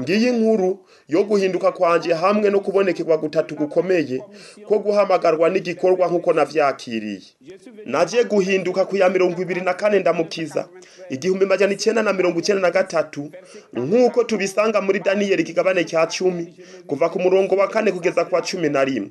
ngiyi nkuru yo guhinduka kwanjye hamwe no kubonekerwa gutatu gukomeye ko guhamagarwa n'igikorwa nk'uko navyakiriye nagiye guhinduka ku ya mirongo ibiri na kane ndamukiza igihumbi majana icyenda na mirongo icyenda na gatatu nk'uko tubisanga muri daniyeli kigabane cya cumi kuva ku murongo wa kane kugeza kwa cumi na rimwe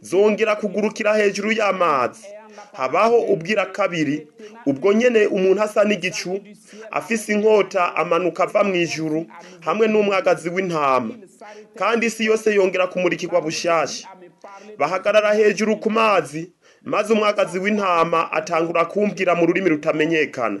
zongera kugurukira hejuru y'amazi habaho ubwira kabiri ubwo nyine umuntu asa n'igicu afise inkota amanuka ava mu ijuru hamwe n'umwagazi w'intama kandi isi yose yongera kumurikirwa bushyashya bahagarara hejuru ku mazi maze umwagazi w'intama atangura kumbwira mu rurimi rutamenyekana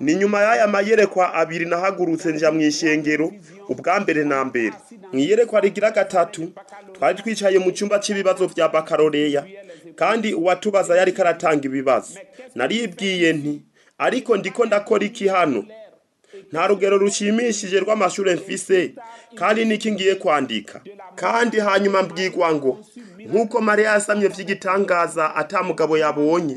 ni nyuma y'aya mayerekwa abiri nahagurutse njya mu ishengero ubwa mbere na mbere mu iyerekwa rigira gatatu twari twicaye mu cyumba cy'ibibazo bya bakaroreya kandi uwatubaza yari karatanga ibibazo naribwiye nti ariko ndiko ndakora iki hano nta rugero rushimishije rw'amashuri mfise kandi n'iki ngiye kwandika kandi hanyuma mbwirwa ngo nk'uko mariya yasamye by'igitangaza atamugabo yabonye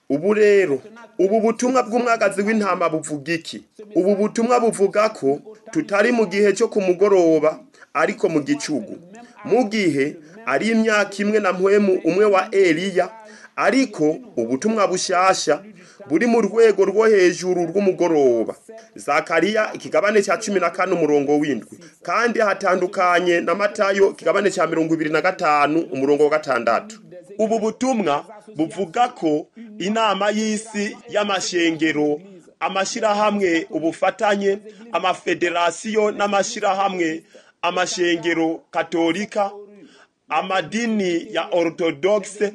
ubu rero ubu butumwa bw'umwagazi w'intama buvuga iki ubu butumwa buvuga ko tutari mu gihe cyo ku mugoroba ariko mu gicugu mu gihe ari imyaka imwe na mpwemu umwe wa Eliya, ariko ubutumwa bushyashya buri mu rwego rwo hejuru rw'umugoroba zakariya ikigabane cya cumi na kane umurongo w'indwi kandi hatandukanye na matayo ikigabane cya mirongo ibiri na gatanu umurongo wa gatandatu ubu butumwa buvuga ko inama y'isi y'amashengero amashyirahamwe ubufatanye amafederasiyo n'amashyirahamwe amashengero katolika amadini ya orutodogise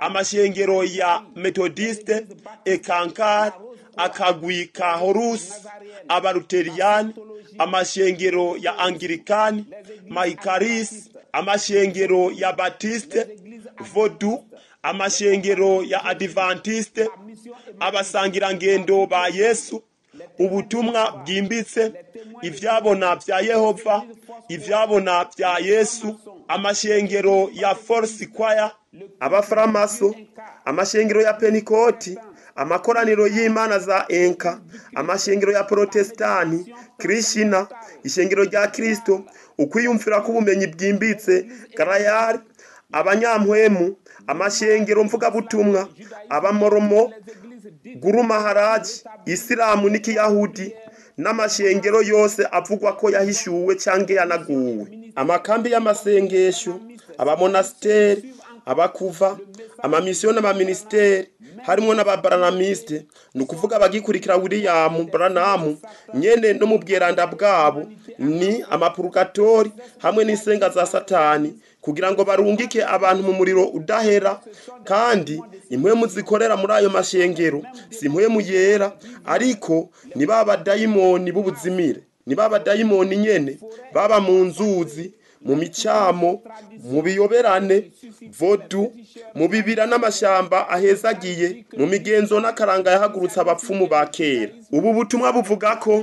amashengero ya metodiste ekankari akagwi ka horusi abaruteriyani amashengero ya angirikani mayikarisi amashengero ya batiste vodu amashengero ya adivantiste abasangirangendo ba yesu ubutumwa bwimbitse ibyabona bya yehova ibyabona bya yesu amashengero ya forisi kwaya Abaframaso, amashingiro ya penikoti amakoraniro y'imana za enka amashingiro ya porotesitanti kirishina ishengero rya kirisito ukwiyumvira k'ubumenyi bwimbitse karayari abanyampwemu amashengero mvugabutumwa abamoromo gurumaharaji isilamu n'ikiyahudi n'amashengero yose avugwa ko yahishuwe cyangwa yanaguwe amakambi y'amasengesho abamonasiteri abakuva amamisiyo n’abaminisiteri, harimo n'ababaranamisite ni ukuvuga abagikurikira william baranamu nyine no mu bweranda bwabo ni amapurugatori hamwe n'isenga za satani kugira ngo barungike abantu mu muriro udahera kandi impwemu zikorera muri ayo mashengero si impwemu yera ariko ni ba badayimoni b'ubuzimire ni ba badayimoni nyine baba mu nzuzi mu micyamo mu biyoberane vodu mu bibira n'amashyamba ahezagiye mu migenzo n'akaranga yahagurutse abapfumu ba kera ubu butumwa buvuga ko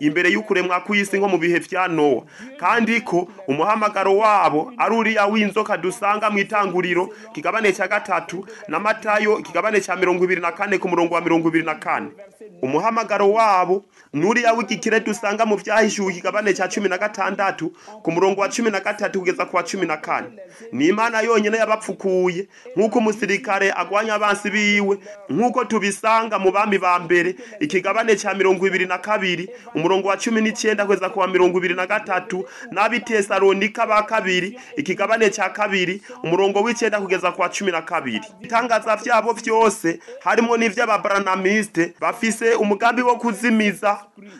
imbere y'ukuremwa ku isi nko mu bihe bya nowa kandi ko umuhamagaro wabo ari uriya w'inzoka dusanga mu itanguriro kigabane cya gatatu na matayo ikigabane cya mirongo ibiri na kane ku murongo wa mirongo ibiri na kane umuhamagaro wabo nuriya w'igikireti dusanga mu byahishuwe ikigabane cya cumi na gatandatu ku murongo wa cumi na gatatu kugeza ku wa cumi na kane ni imana yonyine yabapfukuye nk'uko umusirikare agwanya abansi biwe nk'uko tubisanga mu bami ba mbere ikigabane cya mirongo ibiri na kabiri umurongo wa cumi n'icyenda kugeza ku wa mirongo ibiri na gatatu n'abitesaronika ba kabiri ikigabane cya kabiri umurongo w'icyenda kugeza ku wa cumi na kabiri ibitangaza byabo byose harimo n'iby'ababaranamiste bafise umugambi wo kuzimiza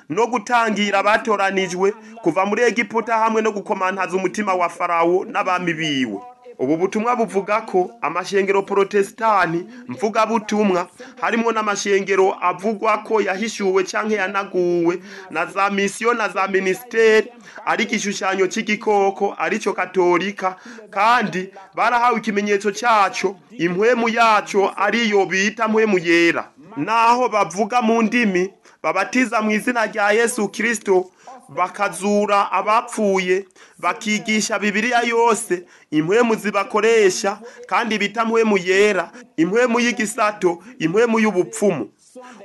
no gutangira abatoranijwe kuva muri egiputa hamwe no gukomantaza umutima wa farawo n'abami biwe ubu butumwa buvuga ko amashengero porotesitanti mvugabutumwa harimo n'amashengero avugwa ko yahishuwe cyangwa yanaguwe na za misiyo na za minisiteri ari igishushanyo cy'igikoko aricyo katolika kandi barahawe ikimenyetso cyacyo impwemu yacyo ariyo bita mpwemu yera naho bavuga mu ndimi babatiza mu izina rya yesu kirisito bakazura abapfuye bakigisha bibiriya yose impwemu zibakoresha kandi bita mpwemu yera impwemu y'igisato impwemu y'ubupfumu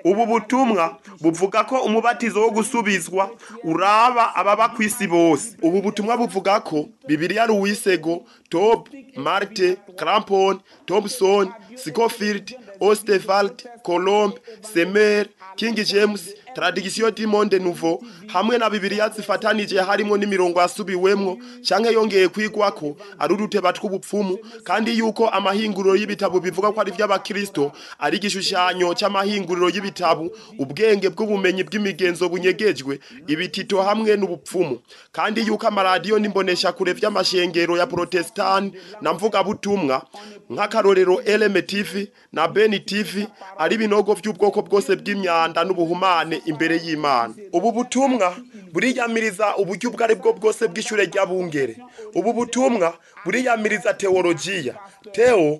ubu butumwa buvuga ko umubatizo wo gusubizwa uraba ababa ku isi bose ubu butumwa buvuga ko Bibiliya ruwisego tobu marite karamponi tobusoni sikofild ostefalite kolombe semeri kingi jemusi taradikisiyo dimonde nuvo hamwe na bibiliya zifatanije harimo n'imirongo yasubiwemwo cyangwa yongeye kwigwa ko ari uduteba tw'ubupfumu kandi yuko amahinguriro y'ibitabo bivuga ko ari iby'abakristo ari igishushanyo cy'amahinguriro y'ibitabo ubwenge bw'ubumenyi bw'imigenzo bunyegejwe ibitito hamwe n'ubupfumu kandi yuko amaradiyo n'imboneshakure by'amashengero ya porotesitanti na mvugabutumwa nk'akarorero eleme na beni tivi ari ibinogo by'ubwoko bwose bw'imyanda n'ubuhumane imbere y'imana ubu butumwa buriyamiriza uburyo ubwo ari bwo bwose bw'ishyure ry'abungere ubu butumwa buriyamiriza tewolojiya teo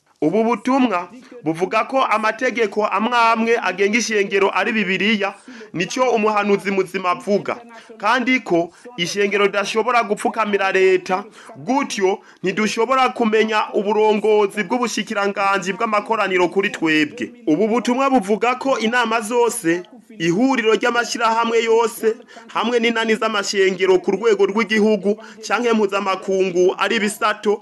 ubu butumwa buvuga ko amategeko amwe amwe agenga ishengero ari bibiriya nicyo umuhanuzi muzima avuga kandi ko ishengero ridashobora gupfukamira leta gutyo ntidushobora kumenya uburongozi bw’ubushyikiranganzi bw'amakoraniro kuri twebwe ubu butumwa buvuga ko inama zose ihuriro ry'amashyirahamwe yose hamwe n'inani z'amashengero ku rwego rw'igihugu cyangwa mpuzamakungu ari ibisato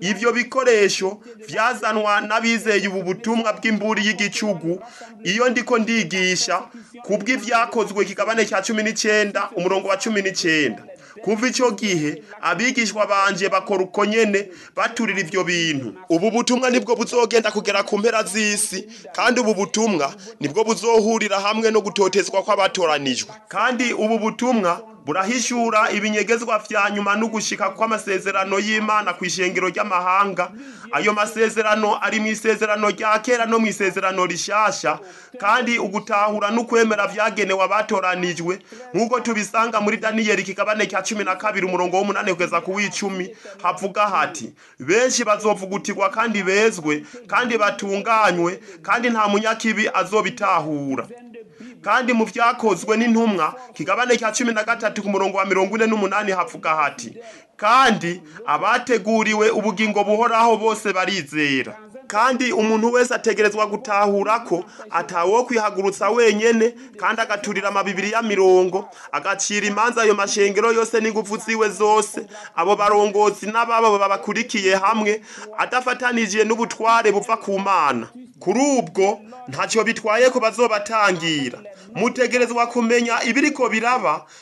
ibyo bikoresho byazanwa n'abizeye ubu butumwa bw'imburi y'igicugu iyo ndiko ndigisha kubw'ibyakozwe kigabane cya cumi n'icyenda umurongo wa cumi n'icyenda kuva icyo gihe abigishwa banje bakora uko nyene baturira ibyo bintu ubu butumwa nibwo buzogenda kugera ku mpera z'isi kandi ubu butumwa nibwo buzohurira hamwe no gutotezwa kw'abatoranijwe kandi ubu butumwa burahishura ibinyegezwa vya nyuma n'ugushika kw'amasezerano y'imana ku ishengero ry'amahanga ayo masezerano ari mu isezerano rya kera no mu isezerano rishasha kandi ugutahura n'ukwemera vyagenewe abatoranijwe nk'uko tubisanga muri daniyeli kikabane cya cumi na kabiri umurongo w'umunani kugeza ku w'icumi havuga hati benshi bazovugutirwa kandi bezwe kandi batunganywe kandi nta munyakibi azobitahura kandi mu byakozwe n'intumwa kigabane cya cumi na gatatu ku murongo wa mirongo ine n'umunani havuga hati kandi abateguriwe ubugingo buhoraho bose barizera kandi umuntu wese ategerezwa gutahura ko atawo kwihagurutsa wenyine kandi agaturira amabibiri ya mirongo agacira imanza ayo mashengero yose n'ingufu ziwe zose abo barongozi n'ababo babakurikiye hamwe adafatanije n'ubutware buva ku mana kuri ubwo ntacyo bitwaye ko bazobatangira mutegerezwa kumenya ibiriko biraba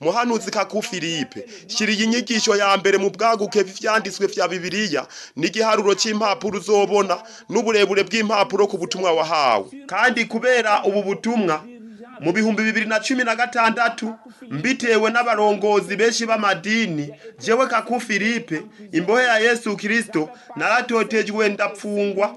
muhanuzi kaku filipe shyira inyigisho ya mbere mu bwaguke bw'ibyanditswe bya bibiriya n'igiharuro cy'impapuro uzobona n'uburebure bw'impapuro ku butumwa wahawe kandi kubera ubu butumwa mu bihumbi bibiri na cumi na gatandatu mbitewe n'abarongozi benshi b'amadini jewe kaku filipe imbohe ya yesu kirisito naratotejwe ndapfungwa